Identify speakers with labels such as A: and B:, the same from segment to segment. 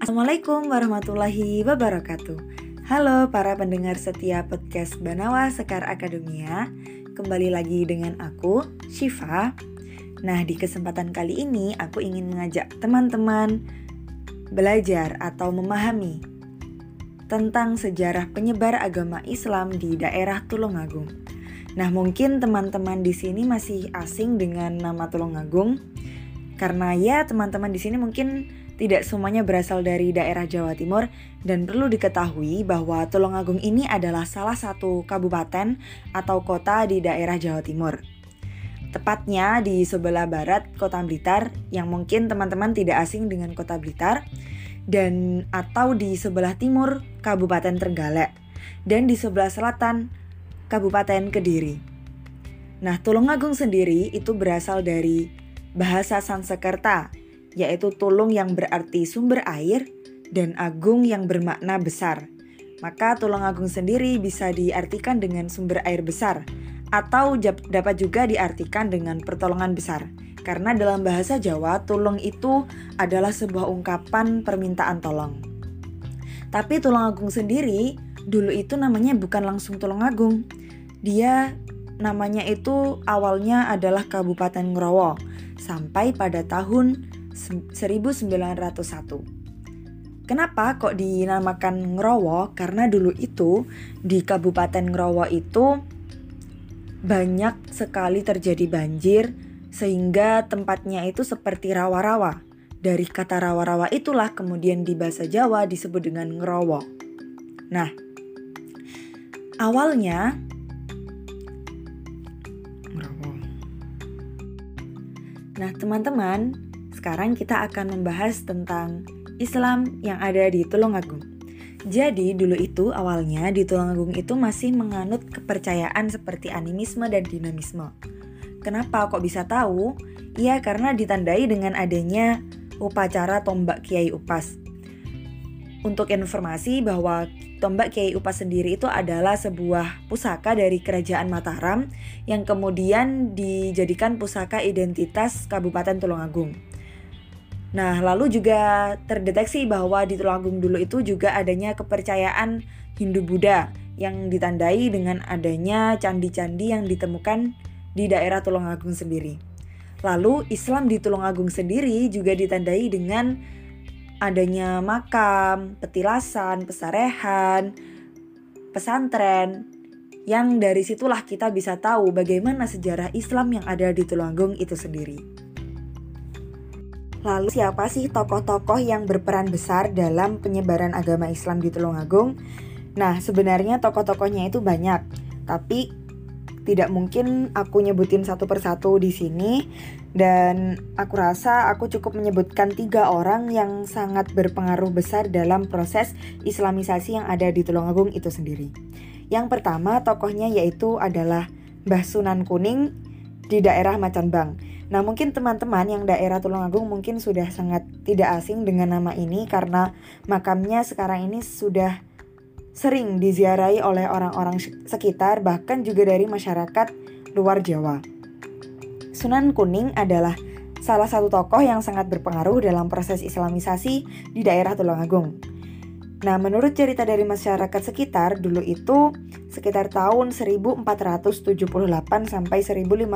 A: Assalamualaikum warahmatullahi wabarakatuh. Halo para pendengar setia podcast Banawa Sekar Akademia. Kembali lagi dengan aku, Shiva. Nah, di kesempatan kali ini aku ingin mengajak teman-teman belajar atau memahami tentang sejarah penyebar agama Islam di daerah Tulungagung. Nah, mungkin teman-teman di sini masih asing dengan nama Tulungagung karena ya teman-teman di sini mungkin tidak semuanya berasal dari daerah Jawa Timur dan perlu diketahui bahwa Tulungagung ini adalah salah satu kabupaten atau kota di daerah Jawa Timur. Tepatnya di sebelah barat Kota Blitar yang mungkin teman-teman tidak asing dengan Kota Blitar dan atau di sebelah timur Kabupaten Trenggalek dan di sebelah selatan Kabupaten Kediri. Nah, Tulungagung sendiri itu berasal dari bahasa Sansekerta, yaitu tulung yang berarti sumber air dan agung yang bermakna besar. Maka Tulungagung sendiri bisa diartikan dengan sumber air besar atau dapat juga diartikan dengan pertolongan besar. Karena dalam bahasa Jawa, tulung itu adalah sebuah ungkapan permintaan tolong. Tapi Tulungagung sendiri dulu itu namanya bukan langsung Tulungagung. Dia namanya itu awalnya adalah Kabupaten Ngrowo sampai pada tahun 1901. Kenapa kok dinamakan Ngrowo? Karena dulu itu di Kabupaten Ngrowo itu banyak sekali terjadi banjir sehingga tempatnya itu seperti rawa-rawa. Dari kata rawa-rawa itulah kemudian di bahasa Jawa disebut dengan ngerowo. Nah, awalnya ngerowo. Nah, teman-teman, sekarang kita akan membahas tentang Islam yang ada di Tulungagung. Jadi dulu itu awalnya di Tulungagung itu masih menganut kepercayaan seperti animisme dan dinamisme. Kenapa kok bisa tahu? Ya karena ditandai dengan adanya upacara tombak Kiai Upas. Untuk informasi bahwa tombak Kiai Upas sendiri itu adalah sebuah pusaka dari Kerajaan Mataram yang kemudian dijadikan pusaka identitas Kabupaten Tulungagung. Nah, lalu juga terdeteksi bahwa di Tulungagung dulu itu juga adanya kepercayaan Hindu-Buddha yang ditandai dengan adanya candi-candi yang ditemukan di daerah Tulungagung sendiri. Lalu Islam di Tulungagung sendiri juga ditandai dengan adanya makam, petilasan, pesarehan, pesantren, yang dari situlah kita bisa tahu bagaimana sejarah Islam yang ada di Tulungagung itu sendiri. Lalu siapa sih tokoh-tokoh yang berperan besar dalam penyebaran agama Islam di Tulungagung? Nah, sebenarnya tokoh-tokohnya itu banyak, tapi tidak mungkin aku nyebutin satu persatu di sini dan aku rasa aku cukup menyebutkan tiga orang yang sangat berpengaruh besar dalam proses islamisasi yang ada di Tulungagung itu sendiri. Yang pertama tokohnya yaitu adalah Mbah Sunan Kuning di daerah Macanbang. Nah, mungkin teman-teman yang daerah Tulungagung mungkin sudah sangat tidak asing dengan nama ini karena makamnya sekarang ini sudah sering diziarahi oleh orang-orang sekitar bahkan juga dari masyarakat luar Jawa. Sunan Kuning adalah salah satu tokoh yang sangat berpengaruh dalam proses islamisasi di daerah Tulungagung. Nah, menurut cerita dari masyarakat sekitar, dulu itu sekitar tahun 1478 sampai 1550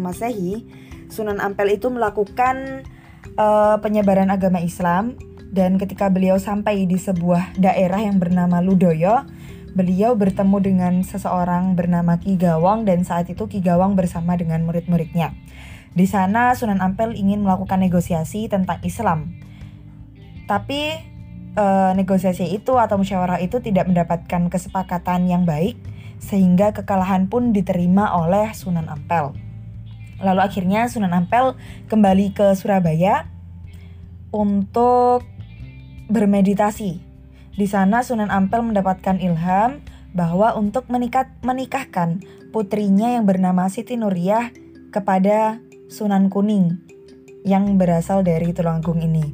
A: Masehi, Sunan Ampel itu melakukan uh, penyebaran agama Islam dan ketika beliau sampai di sebuah daerah yang bernama Ludoyo, beliau bertemu dengan seseorang bernama Ki Gawang dan saat itu Ki Gawang bersama dengan murid-muridnya. Di sana Sunan Ampel ingin melakukan negosiasi tentang Islam. Tapi uh, negosiasi itu atau musyawarah itu tidak mendapatkan kesepakatan yang baik sehingga kekalahan pun diterima oleh Sunan Ampel. Lalu akhirnya Sunan Ampel kembali ke Surabaya untuk bermeditasi. Di sana Sunan Ampel mendapatkan ilham bahwa untuk menikah, menikahkan putrinya yang bernama Siti Nuriyah kepada Sunan Kuning yang berasal dari Tulungagung ini.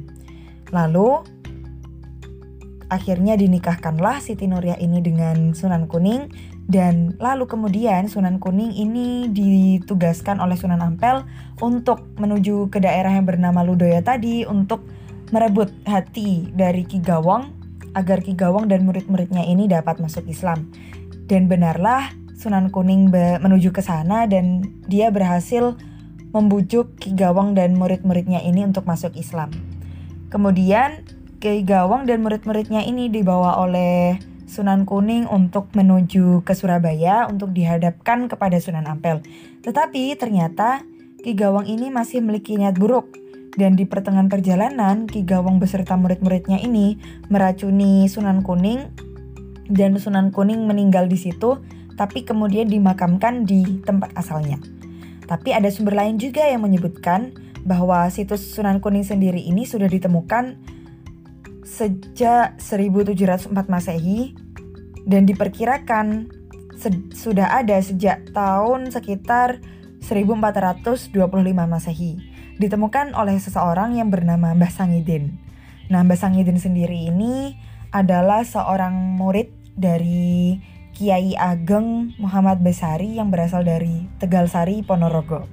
A: Lalu Akhirnya dinikahkanlah Siti Nuriyah ini dengan Sunan Kuning dan lalu kemudian Sunan Kuning ini ditugaskan oleh Sunan Ampel untuk menuju ke daerah yang bernama Ludoya tadi untuk merebut hati dari Ki Gawang agar Ki Gawang dan murid-muridnya ini dapat masuk Islam. Dan benarlah Sunan Kuning menuju ke sana dan dia berhasil membujuk Ki Gawang dan murid-muridnya ini untuk masuk Islam. Kemudian Ki Gawang dan murid-muridnya ini dibawa oleh Sunan Kuning untuk menuju ke Surabaya untuk dihadapkan kepada Sunan Ampel. Tetapi ternyata Ki Gawang ini masih memiliki niat buruk dan di pertengahan perjalanan, Ki Gawang beserta murid-muridnya ini meracuni Sunan Kuning dan Sunan Kuning meninggal di situ, tapi kemudian dimakamkan di tempat asalnya. Tapi ada sumber lain juga yang menyebutkan bahwa situs Sunan Kuning sendiri ini sudah ditemukan sejak 1704 Masehi dan diperkirakan sudah ada sejak tahun sekitar 1425 Masehi ditemukan oleh seseorang yang bernama Mbah Sangidin. Nah, Mbah Sangidin sendiri ini adalah seorang murid dari Kiai Ageng Muhammad Besari yang berasal dari Tegalsari, Ponorogo.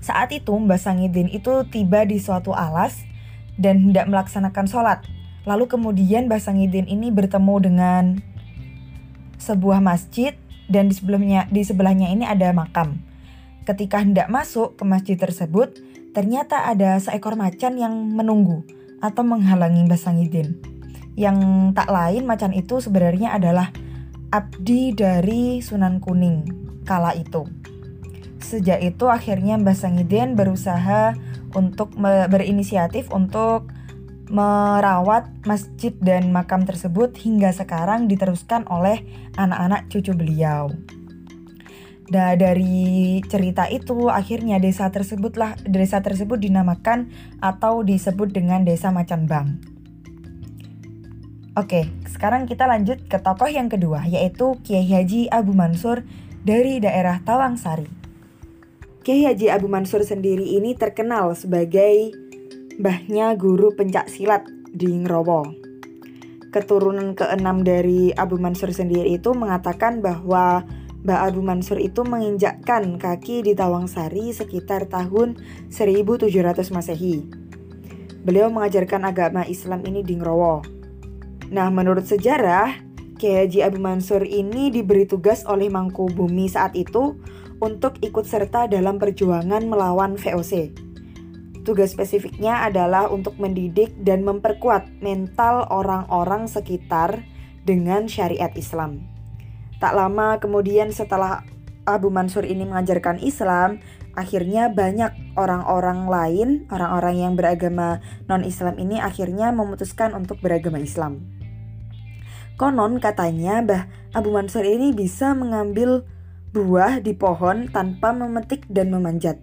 A: Saat itu Mbah Sangidin itu tiba di suatu alas dan hendak melaksanakan sholat. Lalu kemudian Mbah Sangidin ini bertemu dengan sebuah masjid dan di sebelahnya di sebelahnya ini ada makam. Ketika hendak masuk ke masjid tersebut, ternyata ada seekor macan yang menunggu atau menghalangi Mbah Sangidin. Yang tak lain macan itu sebenarnya adalah abdi dari Sunan Kuning kala itu. Sejak itu akhirnya Mbah Sangidin berusaha untuk berinisiatif untuk merawat masjid dan makam tersebut hingga sekarang diteruskan oleh anak-anak cucu beliau. Nah, dari cerita itu akhirnya desa tersebutlah desa tersebut dinamakan atau disebut dengan Desa Macan Bang. Oke, sekarang kita lanjut ke tokoh yang kedua yaitu Kiai Haji Abu Mansur dari daerah Tawangsari. Kiai Haji Abu Mansur sendiri ini terkenal sebagai mbahnya guru pencak silat di Ngrowo. Keturunan keenam dari Abu Mansur sendiri itu mengatakan bahwa Mbak Abu Mansur itu menginjakkan kaki di Tawangsari sekitar tahun 1700 Masehi. Beliau mengajarkan agama Islam ini di Ngrowo. Nah, menurut sejarah, Kiai Haji Abu Mansur ini diberi tugas oleh Mangku Bumi saat itu untuk ikut serta dalam perjuangan melawan VOC. Tugas spesifiknya adalah untuk mendidik dan memperkuat mental orang-orang sekitar dengan syariat Islam. Tak lama kemudian setelah Abu Mansur ini mengajarkan Islam, akhirnya banyak orang-orang lain, orang-orang yang beragama non-Islam ini akhirnya memutuskan untuk beragama Islam. Konon katanya Mbah Abu Mansur ini bisa mengambil buah di pohon tanpa memetik dan memanjat.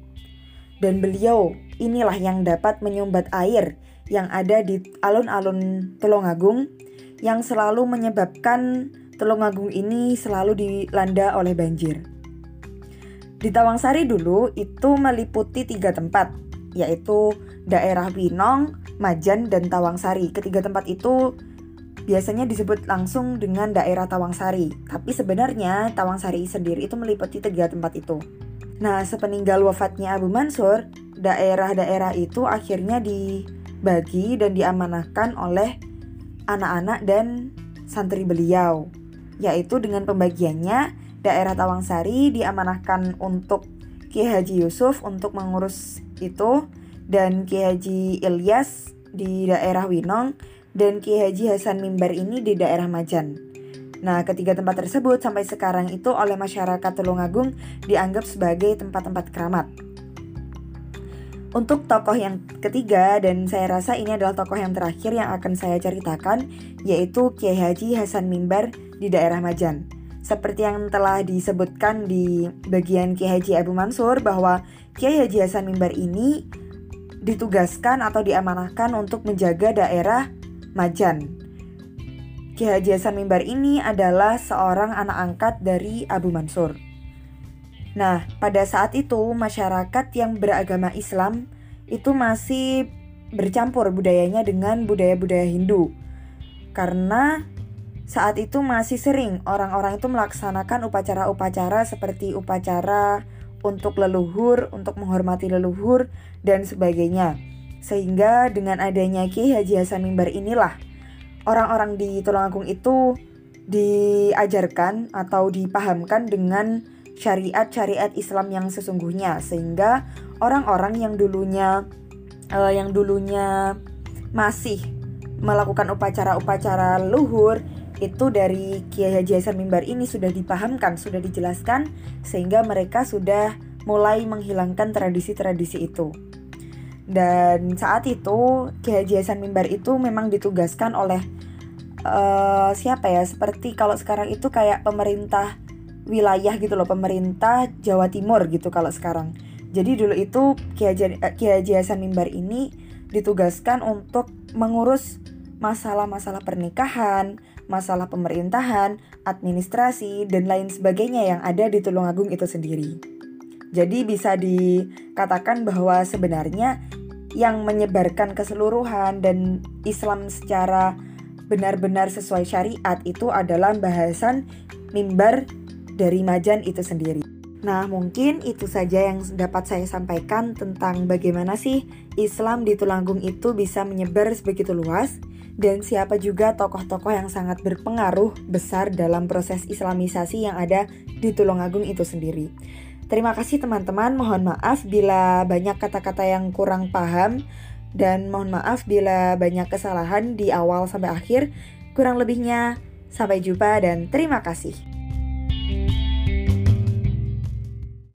A: Dan beliau inilah yang dapat menyumbat air yang ada di alun-alun Tulungagung yang selalu menyebabkan Tulungagung ini selalu dilanda oleh banjir. Di Tawangsari dulu itu meliputi tiga tempat, yaitu daerah Winong, Majan, dan Tawangsari. Ketiga tempat itu biasanya disebut langsung dengan daerah Tawangsari, tapi sebenarnya Tawangsari sendiri itu meliputi tiga tempat itu. Nah, sepeninggal wafatnya Abu Mansur, daerah-daerah itu akhirnya dibagi dan diamanahkan oleh anak-anak dan santri beliau yaitu dengan pembagiannya daerah Tawangsari diamanahkan untuk Ki Haji Yusuf untuk mengurus itu dan Ki Haji Ilyas di daerah Winong dan Ki Haji Hasan Mimbar ini di daerah Majan. Nah, ketiga tempat tersebut sampai sekarang itu oleh masyarakat Tulungagung dianggap sebagai tempat-tempat keramat. Untuk tokoh yang ketiga dan saya rasa ini adalah tokoh yang terakhir yang akan saya ceritakan yaitu Kiai Haji Hasan Mimbar di daerah Majan. Seperti yang telah disebutkan di bagian Kiai Haji Abu Mansur bahwa Kiai Haji Hasan Mimbar ini ditugaskan atau diamanahkan untuk menjaga daerah Majan. Kiai Haji Hasan Mimbar ini adalah seorang anak angkat dari Abu Mansur. Nah, pada saat itu masyarakat yang beragama Islam itu masih bercampur budayanya dengan budaya-budaya Hindu. Karena saat itu masih sering orang-orang itu melaksanakan upacara-upacara seperti upacara untuk leluhur, untuk menghormati leluhur, dan sebagainya. Sehingga dengan adanya Ki Haji Hasan Mimbar inilah orang-orang di Tulungagung itu diajarkan atau dipahamkan dengan syariat-syariat Islam yang sesungguhnya sehingga orang-orang yang dulunya uh, yang dulunya masih melakukan upacara-upacara luhur itu dari Kiai Haji Hasan Mimbar ini sudah dipahamkan, sudah dijelaskan sehingga mereka sudah mulai menghilangkan tradisi-tradisi itu. Dan saat itu Kiai Hasan Mimbar itu memang ditugaskan oleh uh, siapa ya? Seperti kalau sekarang itu kayak pemerintah wilayah gitu loh, pemerintah Jawa Timur gitu kalau sekarang. Jadi dulu itu Kiai Haji Hasan Mimbar ini ditugaskan untuk mengurus masalah-masalah pernikahan, masalah pemerintahan, administrasi, dan lain sebagainya yang ada di Tulungagung itu sendiri. Jadi bisa dikatakan bahwa sebenarnya yang menyebarkan keseluruhan dan Islam secara benar-benar sesuai syariat itu adalah bahasan mimbar dari Majan itu sendiri. Nah, mungkin itu saja yang dapat saya sampaikan tentang bagaimana sih Islam di Tulungagung itu bisa menyebar sebegitu luas dan siapa juga tokoh-tokoh yang sangat berpengaruh besar dalam proses islamisasi yang ada di Tulungagung itu sendiri. Terima kasih teman-teman, mohon maaf bila banyak kata-kata yang kurang paham dan mohon maaf bila banyak kesalahan di awal sampai akhir. Kurang lebihnya, sampai jumpa dan terima kasih.